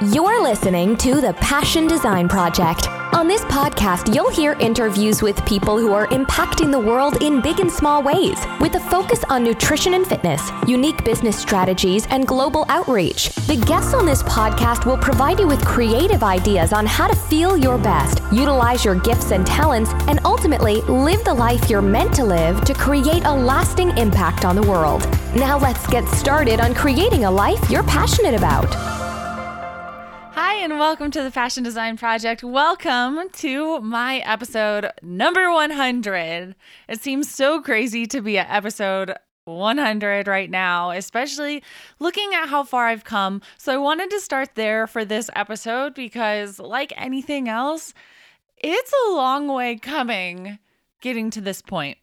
You're listening to the Passion Design Project. On this podcast, you'll hear interviews with people who are impacting the world in big and small ways, with a focus on nutrition and fitness, unique business strategies, and global outreach. The guests on this podcast will provide you with creative ideas on how to feel your best, utilize your gifts and talents, and ultimately live the life you're meant to live to create a lasting impact on the world. Now, let's get started on creating a life you're passionate about. And welcome to the Passion Design Project. Welcome to my episode number 100. It seems so crazy to be at episode 100 right now, especially looking at how far I've come. So, I wanted to start there for this episode because, like anything else, it's a long way coming getting to this point.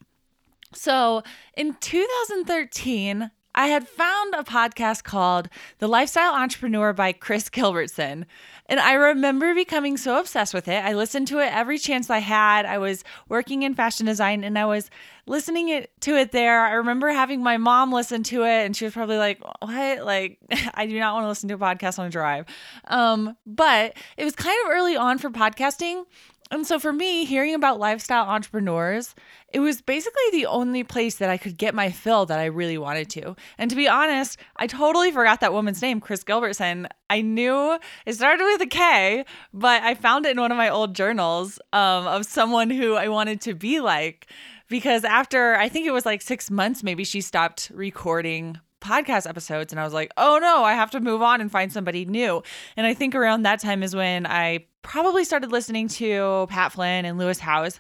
So, in 2013, I had found a podcast called The Lifestyle Entrepreneur by Kris Gilbertson. And I remember becoming so obsessed with it. I listened to it every chance I had. I was working in fashion design and I was listening it to it there. I remember having my mom listen to it and she was probably like, "What? Like I do not want to listen to a podcast on a drive." Um, but it was kind of early on for podcasting and so for me, hearing about lifestyle entrepreneurs, it was basically the only place that I could get my fill that I really wanted to. And to be honest, I totally forgot that woman's name, Kris Gilbertson. I knew it started with a K, but I found it in one of my old journals um, of someone who I wanted to be like. Because after I think it was like six months, maybe she stopped recording podcast episodes and I was like, "Oh no, I have to move on and find somebody new." And I think around that time is when I probably started listening to Pat Flynn and Lewis Howes.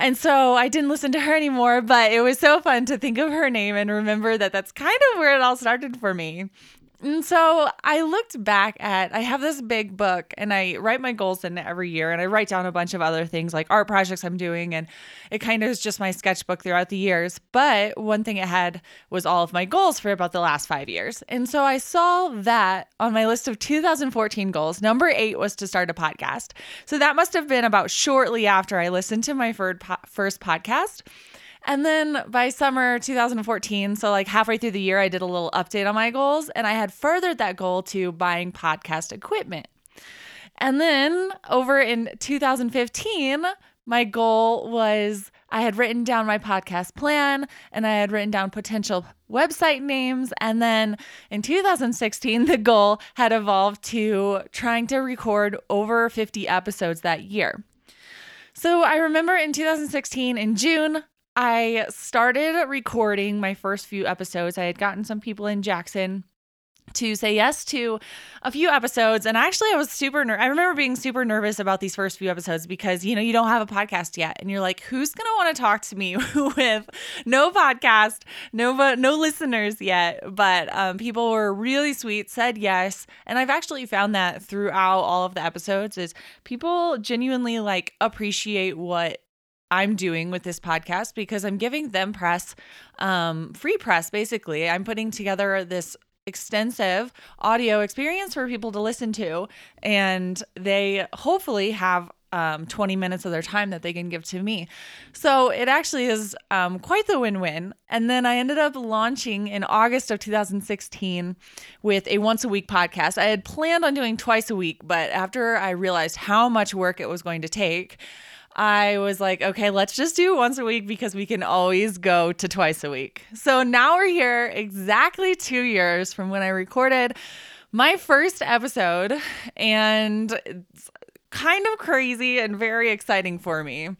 And so I didn't listen to her anymore, but it was so fun to think of her name and remember that that's kind of where it all started for me. And so I looked back at, I have this big book and I write my goals in it every year and I write down a bunch of other things like art projects I'm doing. And it kind of is just my sketchbook throughout the years. But one thing it had was all of my goals for about the last five years. And so I saw that on my list of 2014 goals. Number eight was to start a podcast. So that must have been about shortly after I listened to my first podcast. And then by summer 2014, so like halfway through the year, I did a little update on my goals and I had furthered that goal to buying podcast equipment. And then over in 2015, my goal was I had written down my podcast plan and I had written down potential website names. And then in 2016, the goal had evolved to trying to record over 50 episodes that year. So I remember in 2016, in June, I started recording my first few episodes. I had gotten some people in Jackson to say yes to a few episodes and actually I was super ner- I remember being super nervous about these first few episodes because you know you don't have a podcast yet and you're like who's going to want to talk to me with no podcast no no listeners yet but um, people were really sweet said yes and I've actually found that throughout all of the episodes is people genuinely like appreciate what I'm doing with this podcast because I'm giving them press, um, free press, basically. I'm putting together this extensive audio experience for people to listen to, and they hopefully have um, 20 minutes of their time that they can give to me. So it actually is um, quite the win win. And then I ended up launching in August of 2016 with a once a week podcast. I had planned on doing twice a week, but after I realized how much work it was going to take, I was like, okay, let's just do once a week because we can always go to twice a week. So now we're here exactly two years from when I recorded my first episode, and it's kind of crazy and very exciting for me.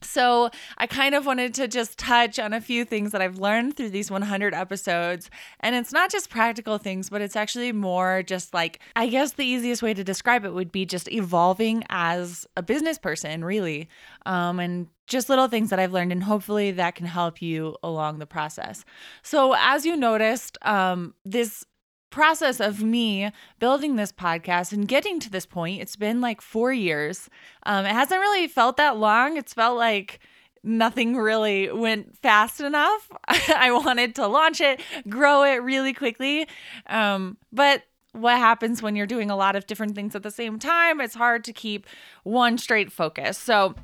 So, I kind of wanted to just touch on a few things that I've learned through these 100 episodes. And it's not just practical things, but it's actually more just like, I guess the easiest way to describe it would be just evolving as a business person, really. Um, and just little things that I've learned, and hopefully that can help you along the process. So, as you noticed, um, this process of me building this podcast and getting to this point, it's been like four years. Um, it hasn't really felt that long. It's felt like nothing really went fast enough. I wanted to launch it, grow it really quickly. Um, but what happens when you're doing a lot of different things at the same time? It's hard to keep one straight focus. So,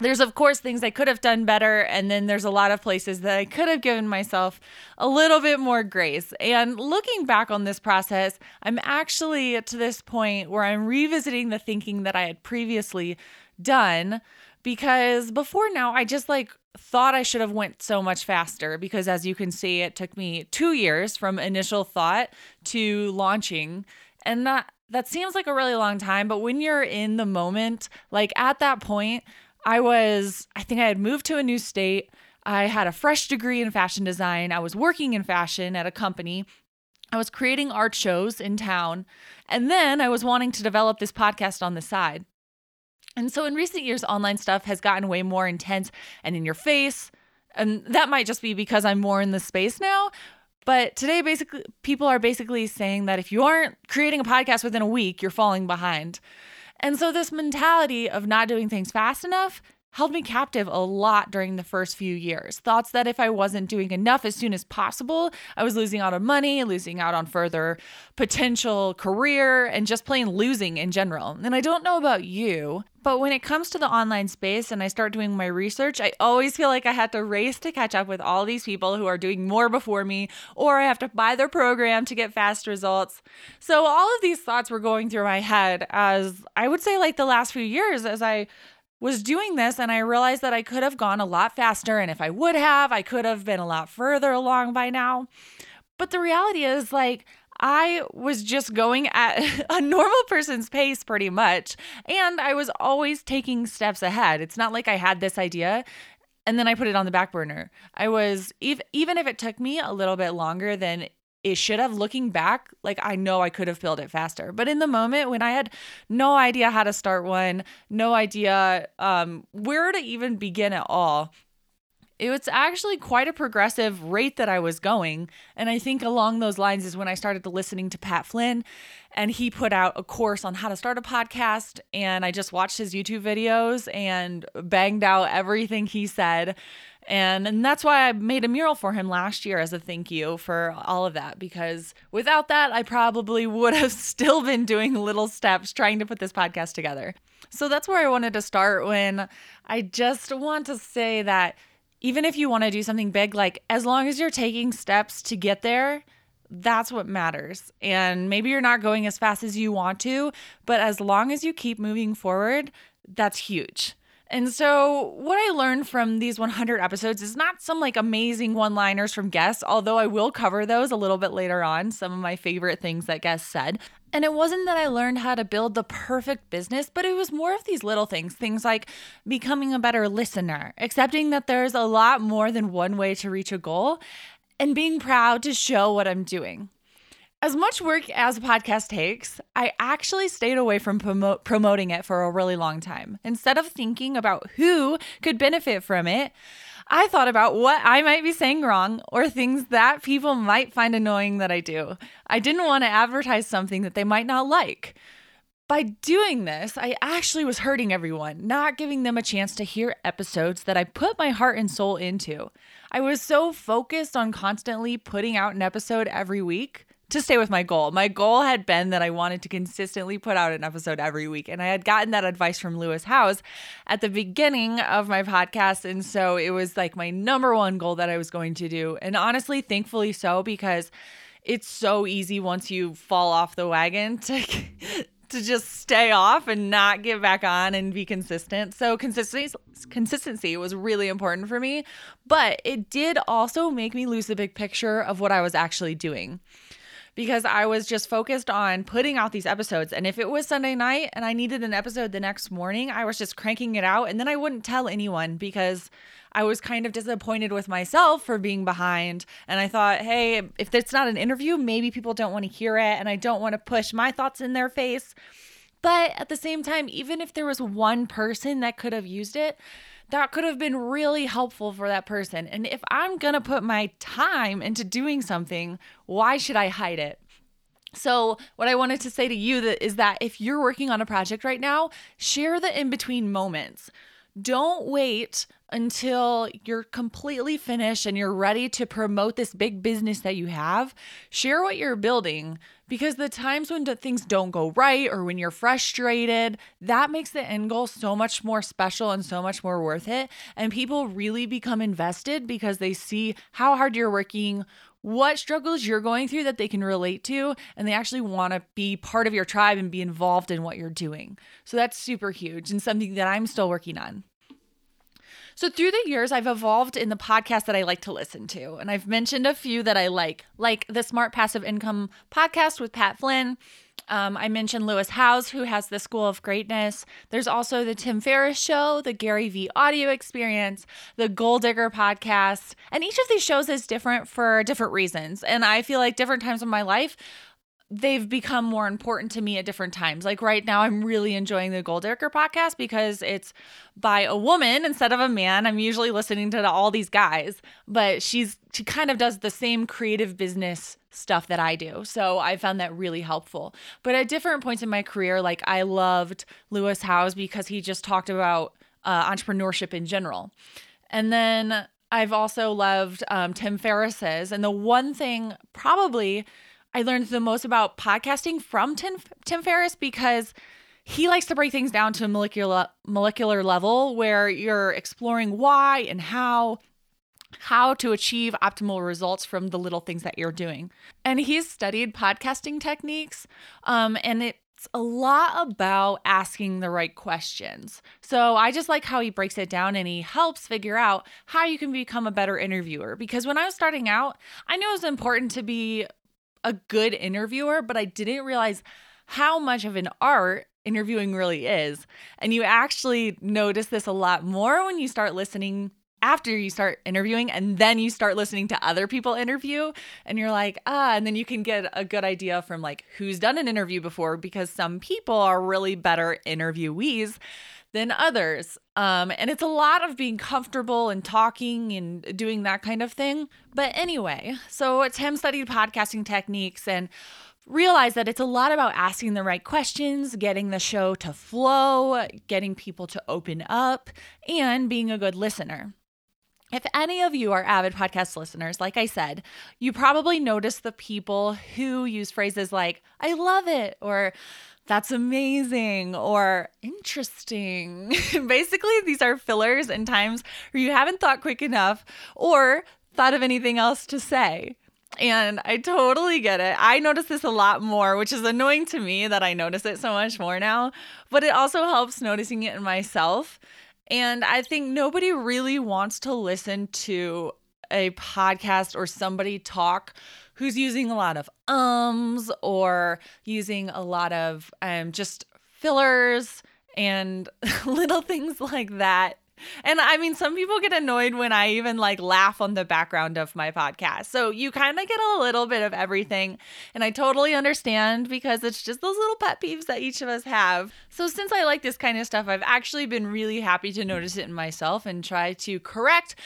there's of course things I could have done better and then there's a lot of places that I could have given myself a little bit more grace. And looking back on this process, I'm actually to this point where I'm revisiting the thinking that I had previously done because before now I just like thought I should have went so much faster because as you can see it took me 2 years from initial thought to launching and that that seems like a really long time but when you're in the moment like at that point I was, I think I had moved to a new state. I had a fresh degree in fashion design. I was working in fashion at a company. I was creating art shows in town. And then I was wanting to develop this podcast on the side. And so in recent years, online stuff has gotten way more intense and in your face. And that might just be because I'm more in the space now. But today, basically, people are basically saying that if you aren't creating a podcast within a week, you're falling behind. And so, this mentality of not doing things fast enough held me captive a lot during the first few years. Thoughts that if I wasn't doing enough as soon as possible, I was losing out on money, losing out on further potential career, and just plain losing in general. And I don't know about you, but when it comes to the online space and I start doing my research, I always feel like I have to race to catch up with all these people who are doing more before me, or I have to buy their program to get fast results. So, all of these thoughts were going through my head as I would say, like the last few years, as I was doing this and I realized that I could have gone a lot faster. And if I would have, I could have been a lot further along by now. But the reality is, like, I was just going at a normal person's pace pretty much. And I was always taking steps ahead. It's not like I had this idea and then I put it on the back burner. I was, even if it took me a little bit longer than it should have looking back like i know i could have filled it faster but in the moment when i had no idea how to start one no idea um, where to even begin at all it was actually quite a progressive rate that I was going. And I think along those lines is when I started listening to Pat Flynn and he put out a course on how to start a podcast. And I just watched his YouTube videos and banged out everything he said. And, and that's why I made a mural for him last year as a thank you for all of that. Because without that, I probably would have still been doing little steps trying to put this podcast together. So that's where I wanted to start when I just want to say that even if you want to do something big, like as long as you're taking steps to get there, that's what matters. And maybe you're not going as fast as you want to, but as long as you keep moving forward, that's huge. And so, what I learned from these 100 episodes is not some like amazing one liners from guests, although I will cover those a little bit later on, some of my favorite things that guests said. And it wasn't that I learned how to build the perfect business, but it was more of these little things, things like becoming a better listener, accepting that there's a lot more than one way to reach a goal, and being proud to show what I'm doing. As much work as a podcast takes, I actually stayed away from promo- promoting it for a really long time. Instead of thinking about who could benefit from it, I thought about what I might be saying wrong or things that people might find annoying that I do. I didn't want to advertise something that they might not like. By doing this, I actually was hurting everyone, not giving them a chance to hear episodes that I put my heart and soul into. I was so focused on constantly putting out an episode every week to stay with my goal. My goal had been that I wanted to consistently put out an episode every week. And I had gotten that advice from Lewis Howes at the beginning of my podcast. And so it was like my number one goal that I was going to do. And honestly, thankfully so, because it's so easy once you fall off the wagon to. to just stay off and not get back on and be consistent. So consistency consistency was really important for me, but it did also make me lose the big picture of what I was actually doing because I was just focused on putting out these episodes. And if it was Sunday night and I needed an episode the next morning, I was just cranking it out. And then I wouldn't tell anyone because I was kind of disappointed with myself for being behind. And I thought, hey, if it's not an interview, maybe people don't want to hear it. And I don't want to push my thoughts in their face. But at the same time, even if there was one person that could have used it, that could have been really helpful for that person. And if I'm going to put my time into doing something, why should I hide it? So, what I wanted to say to you that is that if you're working on a project right now, share the in between moments. Don't wait until you're completely finished and you're ready to promote this big business that you have. Share what you're building because the times when things don't go right or when you're frustrated, that makes the end goal so much more special and so much more worth it. And people really become invested because they see how hard you're working, what struggles you're going through that they can relate to, and they actually want to be part of your tribe and be involved in what you're doing. So that's super huge and something that I'm still working on. So, through the years, I've evolved in the podcast that I like to listen to. And I've mentioned a few that I like, like the Smart Passive Income podcast with Pat Flynn. Um, I mentioned Lewis Howes, who has the School of Greatness. There's also the Tim Ferriss Show, the Gary Vee Audio Experience, the Goal Digger podcast. And each of these shows is different for different reasons. And I feel like different times in my life, they've become more important to me at different times. Like right now, I'm really enjoying the Goal Digger podcast because it's by a woman instead of a man. I'm usually listening to all these guys, but she's she kind of does the same creative business stuff that I do. So I found that really helpful. But at different points in my career, like I loved Lewis Howes because he just talked about uh, entrepreneurship in general. And then I've also loved um, Tim Ferriss's. And the one thing probably I learned the most about podcasting from Tim, Tim Ferriss because he likes to break things down to a molecular molecular level where you're exploring why and how how to achieve optimal results from the little things that you're doing. And he's studied podcasting techniques um, and it's a lot about asking the right questions. So I just like how he breaks it down and he helps figure out how you can become a better interviewer. Because when I was starting out, I knew it was important to be a good interviewer, but I didn't realize how much of an art interviewing really is. And you actually notice this a lot more when you start listening after you start interviewing and then you start listening to other people interview and you're like ah and then you can get a good idea from like who's done an interview before because some people are really better interviewees than others um, and it's a lot of being comfortable and talking and doing that kind of thing but anyway so tim studied podcasting techniques and realize that it's a lot about asking the right questions, getting the show to flow, getting people to open up, and being a good listener. If any of you are avid podcast listeners, like I said, you probably notice the people who use phrases like, I love it, or that's amazing, or interesting. Basically, these are fillers and times where you haven't thought quick enough or thought of anything else to say. And I totally get it. I notice this a lot more, which is annoying to me that I notice it so much more now, but it also helps noticing it in myself and I think nobody really wants to listen to a podcast or somebody talk who's using a lot of ums or using a lot of um, just fillers and little things like that and I mean, some people get annoyed when I even like laugh on the background of my podcast. So you kind of get a little bit of everything. And I totally understand because it's just those little pet peeves that each of us have. So since I like this kind of stuff, I've actually been really happy to notice it in myself and try to correct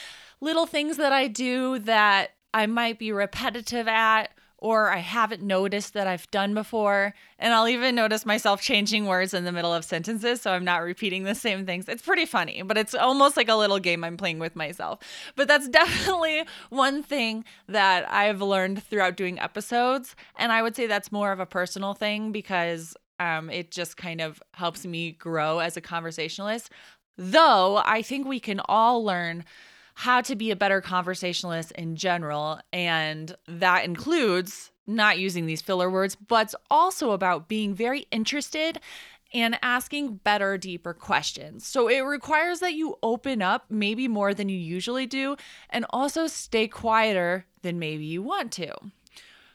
little things that I do that I might be repetitive at or I haven't noticed that I've done before. And I'll even notice myself changing words in the middle of sentences so I'm not repeating the same things. It's pretty funny, but it's almost like a little game I'm playing with myself. But that's definitely one thing that I've learned throughout doing episodes. And I would say that's more of a personal thing because um, it just kind of helps me grow as a conversationalist. Though I think we can all learn how to be a better conversationalist in general. And that includes not using these filler words, but it's also about being very interested and asking better, deeper questions. So it requires that you open up maybe more than you usually do and also stay quieter than maybe you want to.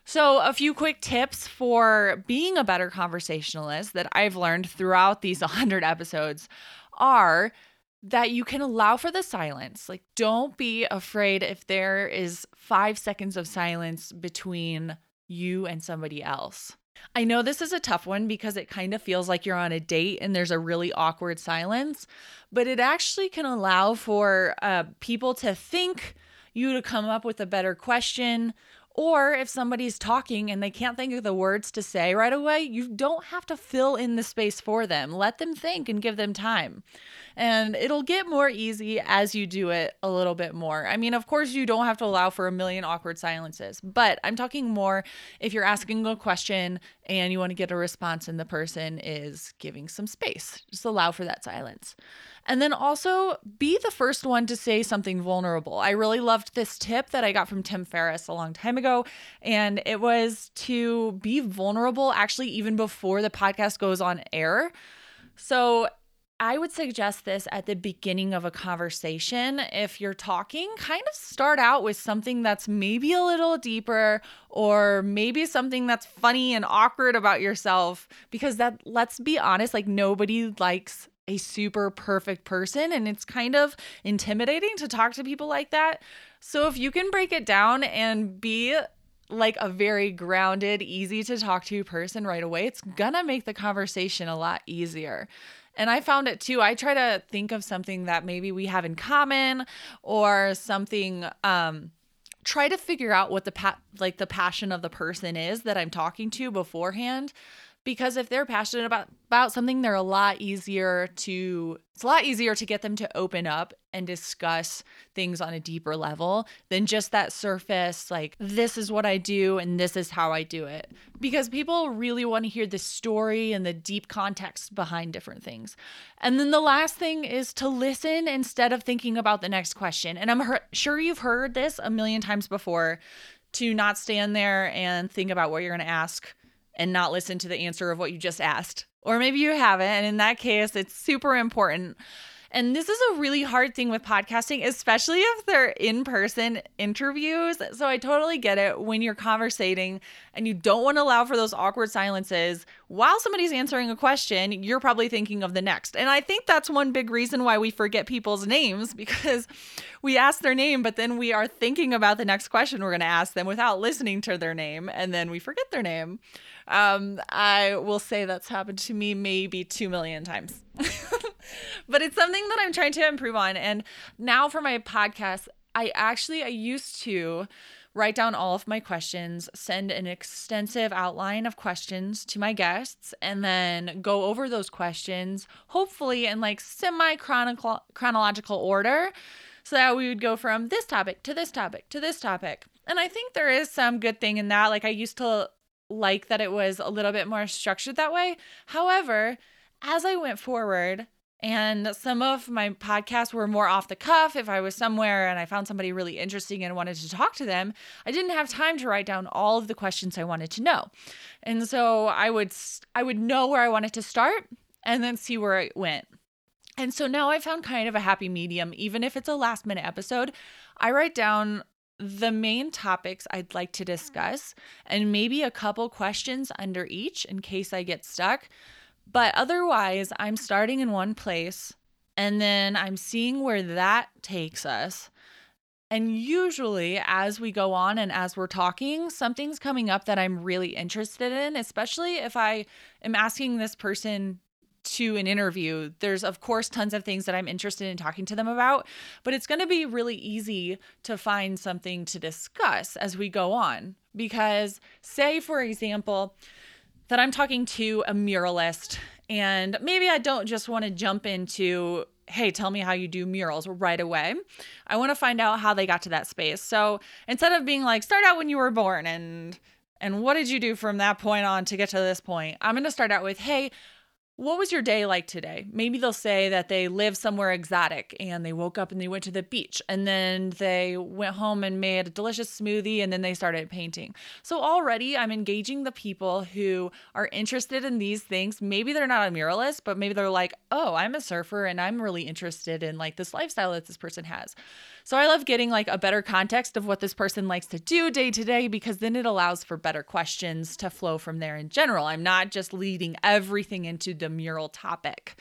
So, a few quick tips for being a better conversationalist that I've learned throughout these 100 episodes are that you can allow for the silence. Like, don't be afraid if there is five seconds of silence between you and somebody else. I know this is a tough one because it kind of feels like you're on a date and there's a really awkward silence, but it actually can allow for uh, people to think you to come up with a better question or if somebody's talking and they can't think of the words to say right away, you don't have to fill in the space for them. Let them think and give them time. And it'll get more easy as you do it a little bit more. I mean, of course, you don't have to allow for a million awkward silences, but I'm talking more if you're asking a question and you want to get a response and the person is giving some space, just allow for that silence. And then also be the first one to say something vulnerable. I really loved this tip that I got from Tim Ferriss a long time ago. And it was to be vulnerable actually even before the podcast goes on air. So I would suggest this at the beginning of a conversation. If you're talking, kind of start out with something that's maybe a little deeper or maybe something that's funny and awkward about yourself because that let's be honest, like nobody likes a super perfect person and it's kind of intimidating to talk to people like that. So if you can break it down and be like a very grounded, easy to talk to person right away, it's gonna make the conversation a lot easier. And I found it too. I try to think of something that maybe we have in common or something um try to figure out what the pa- like the passion of the person is that I'm talking to beforehand because if they're passionate about about something they're a lot easier to it's a lot easier to get them to open up and discuss things on a deeper level than just that surface like this is what I do and this is how I do it because people really want to hear the story and the deep context behind different things. And then the last thing is to listen instead of thinking about the next question. And I'm he- sure you've heard this a million times before to not stand there and think about what you're going to ask and not listen to the answer of what you just asked. Or maybe you haven't. And in that case, it's super important and this is a really hard thing with podcasting, especially if they're in person interviews. So I totally get it when you're conversating and you don't want to allow for those awkward silences while somebody's answering a question, you're probably thinking of the next. And I think that's one big reason why we forget people's names because we ask their name, but then we are thinking about the next question we're going to ask them without listening to their name, and then we forget their name. Um, I will say that's happened to me maybe two million times. but it's something that I'm trying to improve on. And now for my podcast, I actually I used to write down all of my questions, send an extensive outline of questions to my guests, and then go over those questions, hopefully in like semi chronological order, so that we would go from this topic to this topic to this topic. And I think there is some good thing in that. Like I used to like that it was a little bit more structured that way. However, as I went forward, and some of my podcasts were more off the cuff. If I was somewhere and I found somebody really interesting and wanted to talk to them, I didn't have time to write down all of the questions I wanted to know. And so I would I would know where I wanted to start and then see where it went. And so now I found kind of a happy medium even if it's a last minute episode. I write down the main topics I'd like to discuss and maybe a couple questions under each in case I get stuck. But otherwise, I'm starting in one place and then I'm seeing where that takes us. And usually, as we go on and as we're talking, something's coming up that I'm really interested in, especially if I am asking this person to an interview. There's, of course, tons of things that I'm interested in talking to them about, but it's going to be really easy to find something to discuss as we go on. Because, say, for example, that I'm talking to a muralist and maybe I don't just want to jump into hey, tell me how you do murals right away. I want to find out how they got to that space. So, instead of being like start out when you were born and and what did you do from that point on to get to this point? I'm going to start out with, hey, what was your day like today? Maybe they'll say that they live somewhere exotic and they woke up and they went to the beach and then they went home and made a delicious smoothie and then they started painting. So already I'm engaging the people who are interested in these things. Maybe they're not a muralist, but maybe they're like, "Oh, I'm a surfer and I'm really interested in like this lifestyle that this person has." So I love getting like a better context of what this person likes to do day to day because then it allows for better questions to flow from there in general. I'm not just leading everything into the mural topic.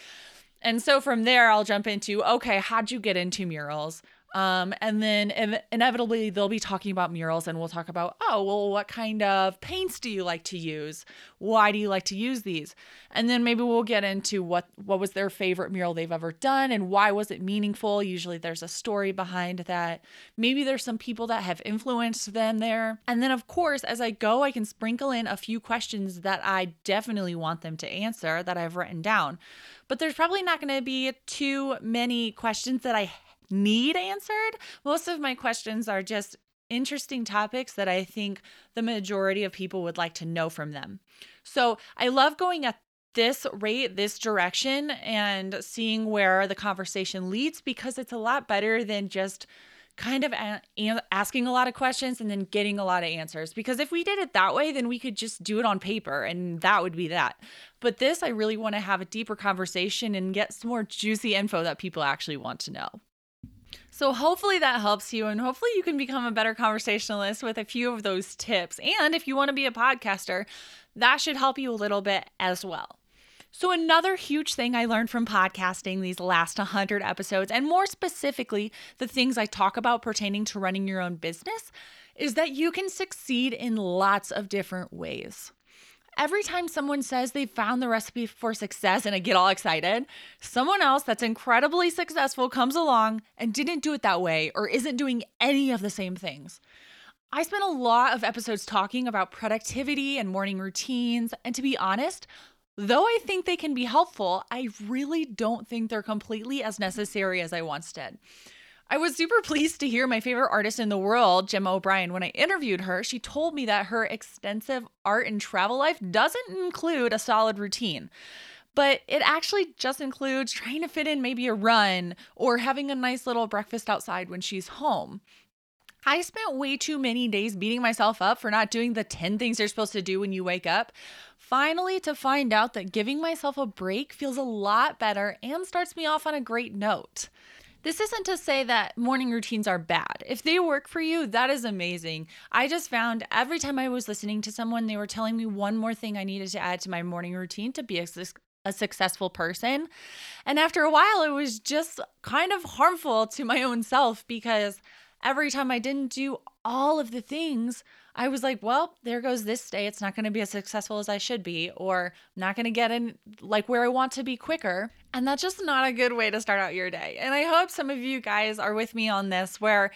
And so from there, I'll jump into okay, how'd you get into murals? Um, and then in- inevitably they'll be talking about murals and we'll talk about, oh, well, what kind of paints do you like to use? Why do you like to use these? And then maybe we'll get into what what was their favorite mural they've ever done and why was it meaningful? Usually there's a story behind that. Maybe there's some people that have influenced them there. And then of course, as I go, I can sprinkle in a few questions that I definitely want them to answer that I've written down. But there's probably not going to be too many questions that I need answered. Most of my questions are just interesting topics that I think the majority of people would like to know from them. So I love going at this rate, this direction, and seeing where the conversation leads because it's a lot better than just kind of a- asking a lot of questions and then getting a lot of answers. Because if we did it that way, then we could just do it on paper and that would be that. But this, I really want to have a deeper conversation and get some more juicy info that people actually want to know. So, hopefully, that helps you, and hopefully, you can become a better conversationalist with a few of those tips. And if you want to be a podcaster, that should help you a little bit as well. So, another huge thing I learned from podcasting these last 100 episodes, and more specifically, the things I talk about pertaining to running your own business, is that you can succeed in lots of different ways every time someone says they found the recipe for success and I get all excited, someone else that's incredibly successful comes along and didn't do it that way or isn't doing any of the same things. I spent a lot of episodes talking about productivity and morning routines, and to be honest, though I think they can be helpful, I really don't think they're completely as necessary as I once did. I was super pleased to hear my favorite artist in the world, Gemma O'Brien, when I interviewed her. She told me that her extensive art and travel life doesn't include a solid routine, but it actually just includes trying to fit in maybe a run or having a nice little breakfast outside when she's home. I spent way too many days beating myself up for not doing the 10 things you're supposed to do when you wake up. Finally, to find out that giving myself a break feels a lot better and starts me off on a great note. This isn't to say that morning routines are bad. If they work for you, that is amazing. I just found every time I was listening to someone, they were telling me one more thing I needed to add to my morning routine to be a, a successful person. And after a while, it was just kind of harmful to my own self because every time I didn't do all of the things, I was like, well, there goes this day. It's not going to be as successful as I should be, or not going to get in like where I want to be quicker. And that's just not a good way to start out your day. And I hope some of you guys are with me on this where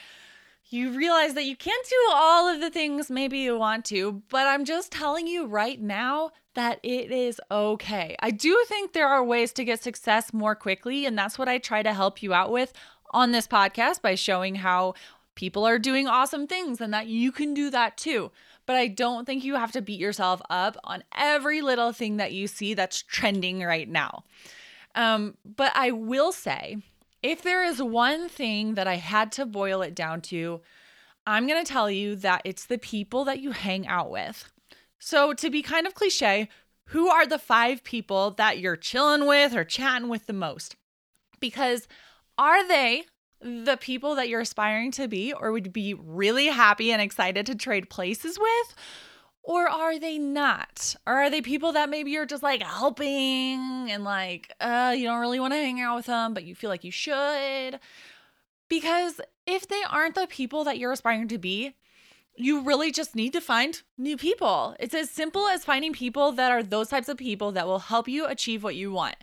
you realize that you can't do all of the things maybe you want to, but I'm just telling you right now that it is okay. I do think there are ways to get success more quickly, and that's what I try to help you out with on this podcast by showing how people are doing awesome things and that you can do that too. But I don't think you have to beat yourself up on every little thing that you see that's trending right now. Um, but I will say, if there is one thing that I had to boil it down to, I'm going to tell you that it's the people that you hang out with. So, to be kind of cliche, who are the five people that you're chilling with or chatting with the most? Because are they the people that you're aspiring to be or would be really happy and excited to trade places with? Or are they not? Or are they people that maybe you're just like helping and like, uh, you don't really want to hang out with them, but you feel like you should? Because if they aren't the people that you're aspiring to be, you really just need to find new people. It's as simple as finding people that are those types of people that will help you achieve what you want.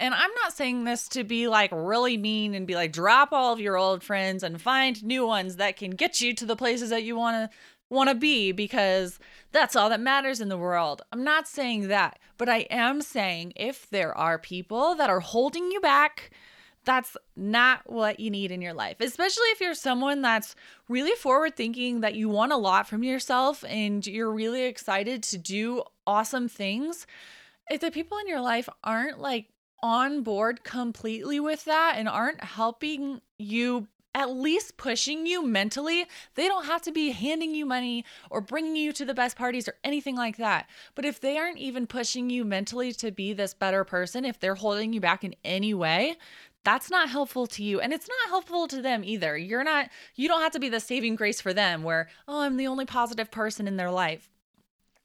And I'm not saying this to be like really mean and be like, drop all of your old friends and find new ones that can get you to the places that you want to want to be because that's all that matters in the world. I'm not saying that, but I am saying if there are people that are holding you back, that's not what you need in your life, especially if you're someone that's really forward thinking, that you want a lot from yourself and you're really excited to do awesome things. If the people in your life aren't like on board completely with that and aren't helping you at least pushing you mentally. They don't have to be handing you money or bringing you to the best parties or anything like that. But if they aren't even pushing you mentally to be this better person, if they're holding you back in any way, that's not helpful to you and it's not helpful to them either. You're not you don't have to be the saving grace for them where, "Oh, I'm the only positive person in their life."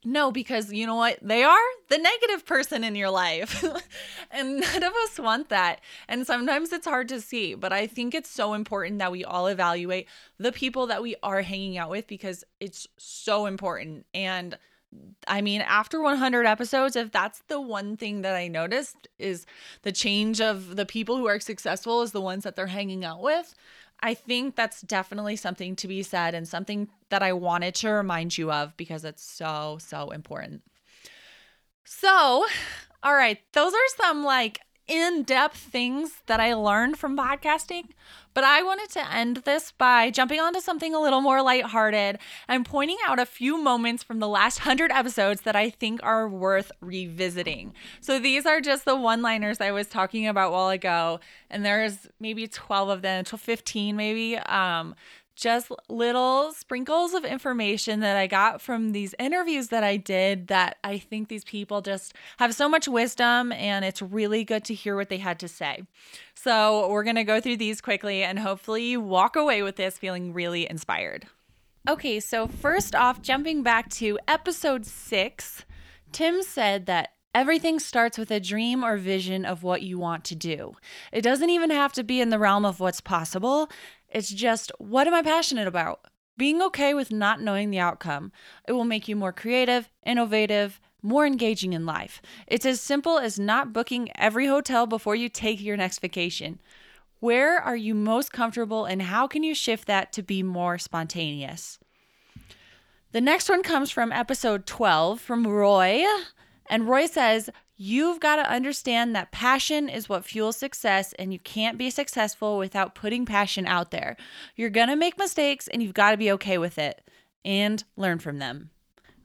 No, because you know what? They are the negative person in your life. and none of us want that. And sometimes it's hard to see, but I think it's so important that we all evaluate the people that we are hanging out with because it's so important. And I mean, after 100 episodes, if that's the one thing that I noticed is the change of the people who are successful is the ones that they're hanging out with, I think that's definitely something to be said and something that I wanted to remind you of because it's so, so important. So, all right, those are some like in depth things that I learned from podcasting. But I wanted to end this by jumping onto something a little more lighthearted and pointing out a few moments from the last 100 episodes that I think are worth revisiting. So these are just the one liners I was talking about a while ago. And there's maybe 12 of them, 15 maybe. Um, just little sprinkles of information that I got from these interviews that I did that I think these people just have so much wisdom and it's really good to hear what they had to say. So, we're going to go through these quickly and hopefully you walk away with this feeling really inspired. Okay, so first off, jumping back to episode six, Tim said that Everything starts with a dream or vision of what you want to do. It doesn't even have to be in the realm of what's possible. It's just, what am I passionate about? Being okay with not knowing the outcome. It will make you more creative, innovative, more engaging in life. It's as simple as not booking every hotel before you take your next vacation. Where are you most comfortable and how can you shift that to be more spontaneous? The next one comes from episode 12 from Roy. And Roy says, You've got to understand that passion is what fuels success, and you can't be successful without putting passion out there. You're going to make mistakes, and you've got to be okay with it and learn from them.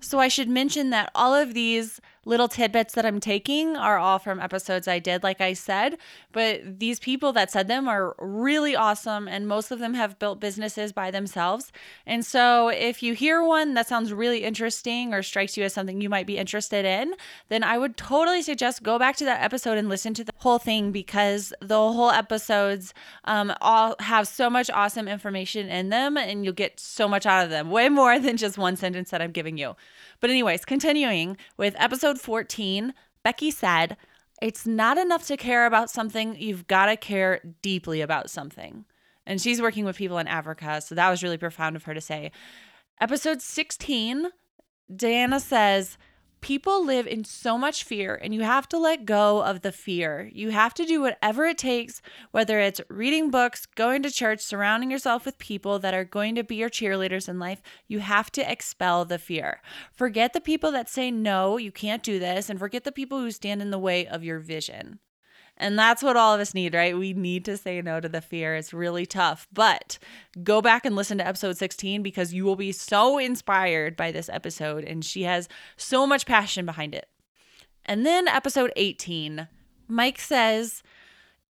So, I should mention that all of these little tidbits that I'm taking are all from episodes I did, like I said. But these people that said them are really awesome, and most of them have built businesses by themselves. And so, if you hear one that sounds really interesting or strikes you as something you might be interested in, then I would totally suggest go back to that episode and listen to the whole thing because the whole episodes um, all have so much awesome information in them, and you'll get so much out of them way more than just one sentence that I'm giving you. But, anyways, continuing with episode 14, Becky said, It's not enough to care about something, you've got to care deeply about something. And she's working with people in Africa, so that was really profound of her to say. Episode 16, Diana says, People live in so much fear, and you have to let go of the fear. You have to do whatever it takes, whether it's reading books, going to church, surrounding yourself with people that are going to be your cheerleaders in life. You have to expel the fear. Forget the people that say, no, you can't do this, and forget the people who stand in the way of your vision. And that's what all of us need, right? We need to say no to the fear. It's really tough. But go back and listen to episode 16 because you will be so inspired by this episode. And she has so much passion behind it. And then episode 18, Mike says,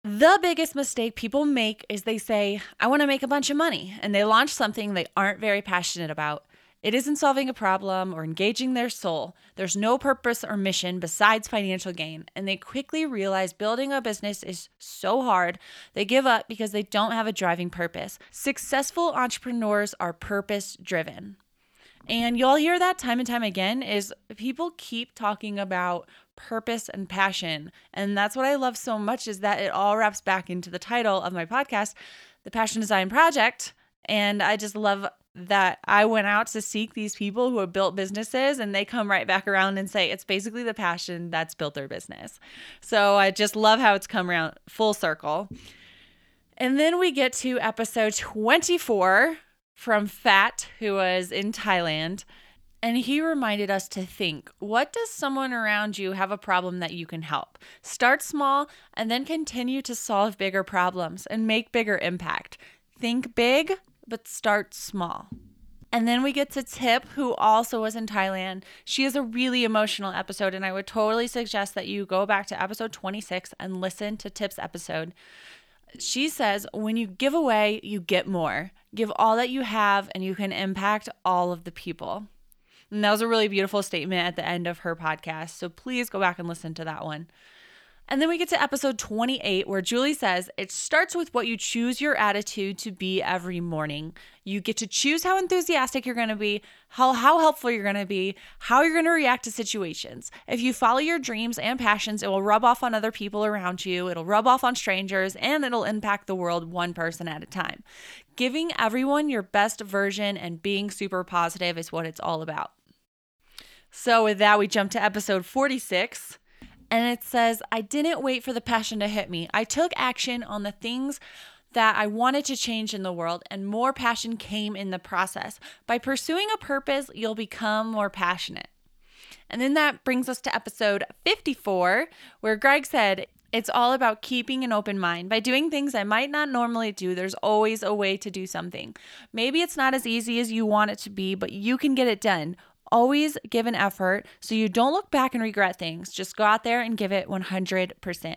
the biggest mistake people make is they say, I want to make a bunch of money, and they launch something they aren't very passionate about. It isn't solving a problem or engaging their soul. There's no purpose or mission besides financial gain. And they quickly realize building a business is so hard, they give up because they don't have a driving purpose. Successful entrepreneurs are purpose driven. And you'll hear that time and time again is people keep talking about purpose and passion. And that's what I love so much is that it all wraps back into the title of my podcast, The Passion Design Project. And I just love that I went out to seek these people who have built businesses and they come right back around and say it's basically the passion that's built their business. So I just love how it's come around full circle. And then we get to episode 24 from Fat, who was in Thailand. And he reminded us to think what does someone around you have a problem that you can help? Start small and then continue to solve bigger problems and make bigger impact. Think big, but start small. And then we get to Tip, who also was in Thailand. She is a really emotional episode, and I would totally suggest that you go back to episode 26 and listen to Tip's episode. She says, When you give away, you get more. Give all that you have, and you can impact all of the people. And that was a really beautiful statement at the end of her podcast. So please go back and listen to that one. And then we get to episode 28, where Julie says it starts with what you choose your attitude to be every morning. You get to choose how enthusiastic you're going to be, how, how helpful you're going to be, how you're going to react to situations. If you follow your dreams and passions, it will rub off on other people around you, it'll rub off on strangers, and it'll impact the world one person at a time. Giving everyone your best version and being super positive is what it's all about. So, with that, we jump to episode 46 and it says, I didn't wait for the passion to hit me. I took action on the things that I wanted to change in the world, and more passion came in the process. By pursuing a purpose, you'll become more passionate. And then that brings us to episode 54, where Greg said, It's all about keeping an open mind. By doing things I might not normally do, there's always a way to do something. Maybe it's not as easy as you want it to be, but you can get it done. Always give an effort so you don't look back and regret things. Just go out there and give it 100%.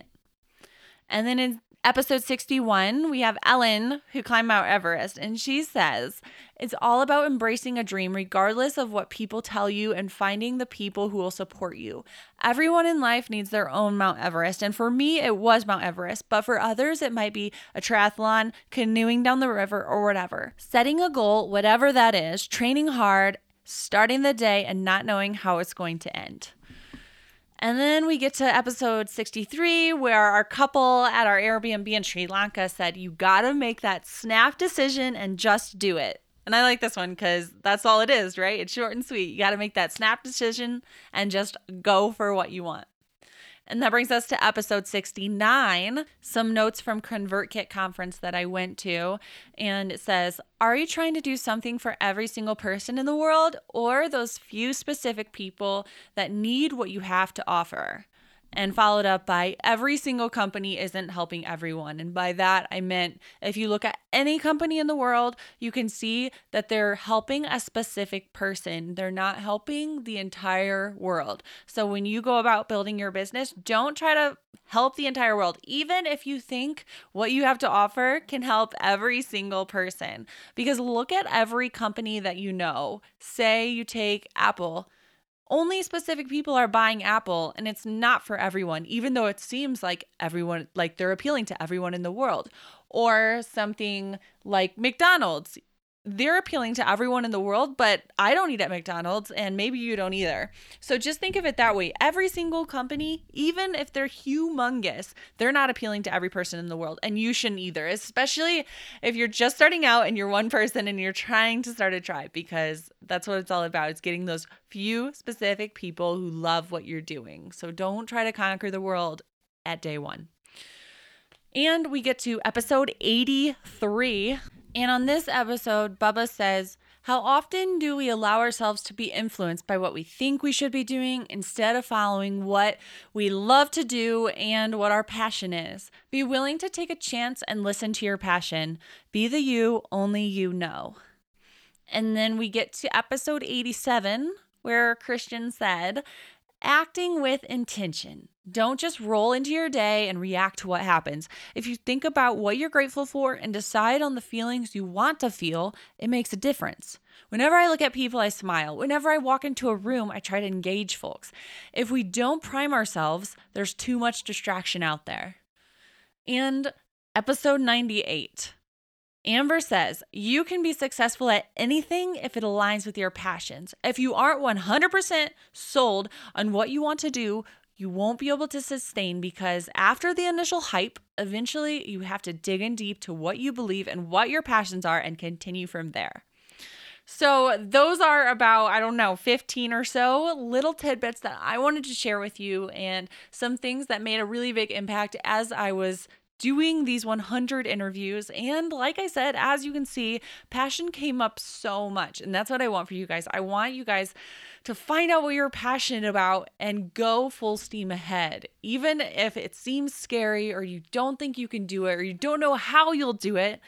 And then in episode 61, we have Ellen who climbed Mount Everest, and she says, It's all about embracing a dream, regardless of what people tell you, and finding the people who will support you. Everyone in life needs their own Mount Everest, and for me, it was Mount Everest, but for others, it might be a triathlon, canoeing down the river, or whatever. Setting a goal, whatever that is, training hard, starting the day, and not knowing how it's going to end. And then we get to episode 63, where our couple at our Airbnb in Sri Lanka said, You gotta make that snap decision and just do it. And I like this one because that's all it is, right? It's short and sweet. You gotta make that snap decision and just go for what you want. And that brings us to episode 69, some notes from ConvertKit conference that I went to. And it says, Are you trying to do something for every single person in the world or those few specific people that need what you have to offer? And followed up by every single company isn't helping everyone. And by that, I meant if you look at any company in the world, you can see that they're helping a specific person, they're not helping the entire world. So when you go about building your business, don't try to help the entire world, even if you think what you have to offer can help every single person. Because look at every company that you know. Say you take Apple only specific people are buying Apple and it's not for everyone, even though it seems like everyone, like they're appealing to everyone in the world. Or something like McDonald's they're appealing to everyone in the world, but I don't eat at McDonald's and maybe you don't either. So just think of it that way. Every single company, even if they're humongous, they're not appealing to every person in the world and you shouldn't either, especially if you're just starting out and you're one person and you're trying to start a tribe because that's what it's all about. It's getting those few specific people who love what you're doing. So don't try to conquer the world at day 1. And we get to episode 83 and on this episode, Bubba says, How often do we allow ourselves to be influenced by what we think we should be doing instead of following what we love to do and what our passion is? Be willing to take a chance and listen to your passion. Be the you only you know. And then we get to episode 87, where Christian said, acting with intention. Don't just roll into your day and react to what happens. If you think about what you're grateful for and decide on the feelings you want to feel, it makes a difference. Whenever I look at people, I smile. Whenever I walk into a room, I try to engage folks. If we don't prime ourselves, there's too much distraction out there. And episode 98 Amber says, You can be successful at anything if it aligns with your passions. If you aren't 100% sold on what you want to do, you won't be able to sustain because after the initial hype, eventually you have to dig in deep to what you believe and what your passions are and continue from there. So, those are about, I don't know, 15 or so little tidbits that I wanted to share with you and some things that made a really big impact as I was doing these 100 interviews. And like I said, as you can see, passion came up so much. And that's what I want for you guys. I want you guys to find out what you're passionate about and go full steam ahead. Even if it seems scary or you don't think you can do it or you don't know how you'll do it.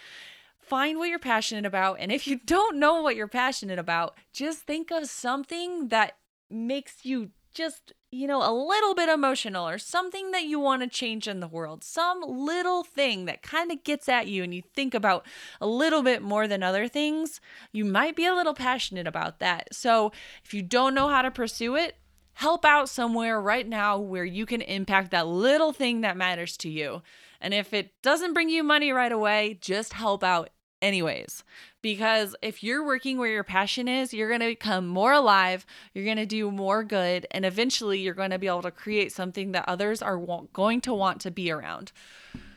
Find what you're passionate about. And if you don't know what you're passionate about, just think of something that makes you just, you know, a little bit emotional or something that you want to change in the world, some little thing that kind of gets at you and you think about a little bit more than other things, you might be a little passionate about that. So if you don't know how to pursue it, help out somewhere right now where you can impact that little thing that matters to you. And if it doesn't bring you money right away, just help out anyways. Because if you're working where your passion is, you're going to become more alive, you're going to do more good, and eventually you're going to be able to create something that others are going to want to be around.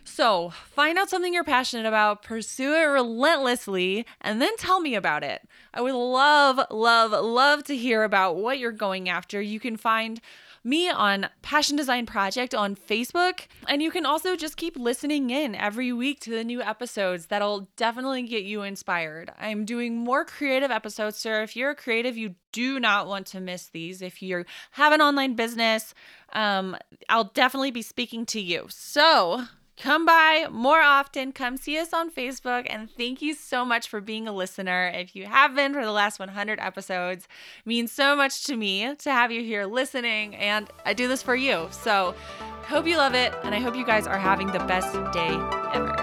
So, find out something you're passionate about, pursue it relentlessly, and then tell me about it. I would love, love, love to hear about what you're going after. You can find me on Passion Design Project on Facebook. And you can also just keep listening in every week to the new episodes. That'll definitely get you inspired. I'm doing more creative episodes, so if you're a creative, you do not want to miss these. If you have an online business, um, I'll definitely be speaking to you. So, Come by more often. Come see us on Facebook. And thank you so much for being a listener. If you have been for the last 100 episodes, means so much to me to have you here listening. And I do this for you. So hope you love it. And I hope you guys are having the best day ever.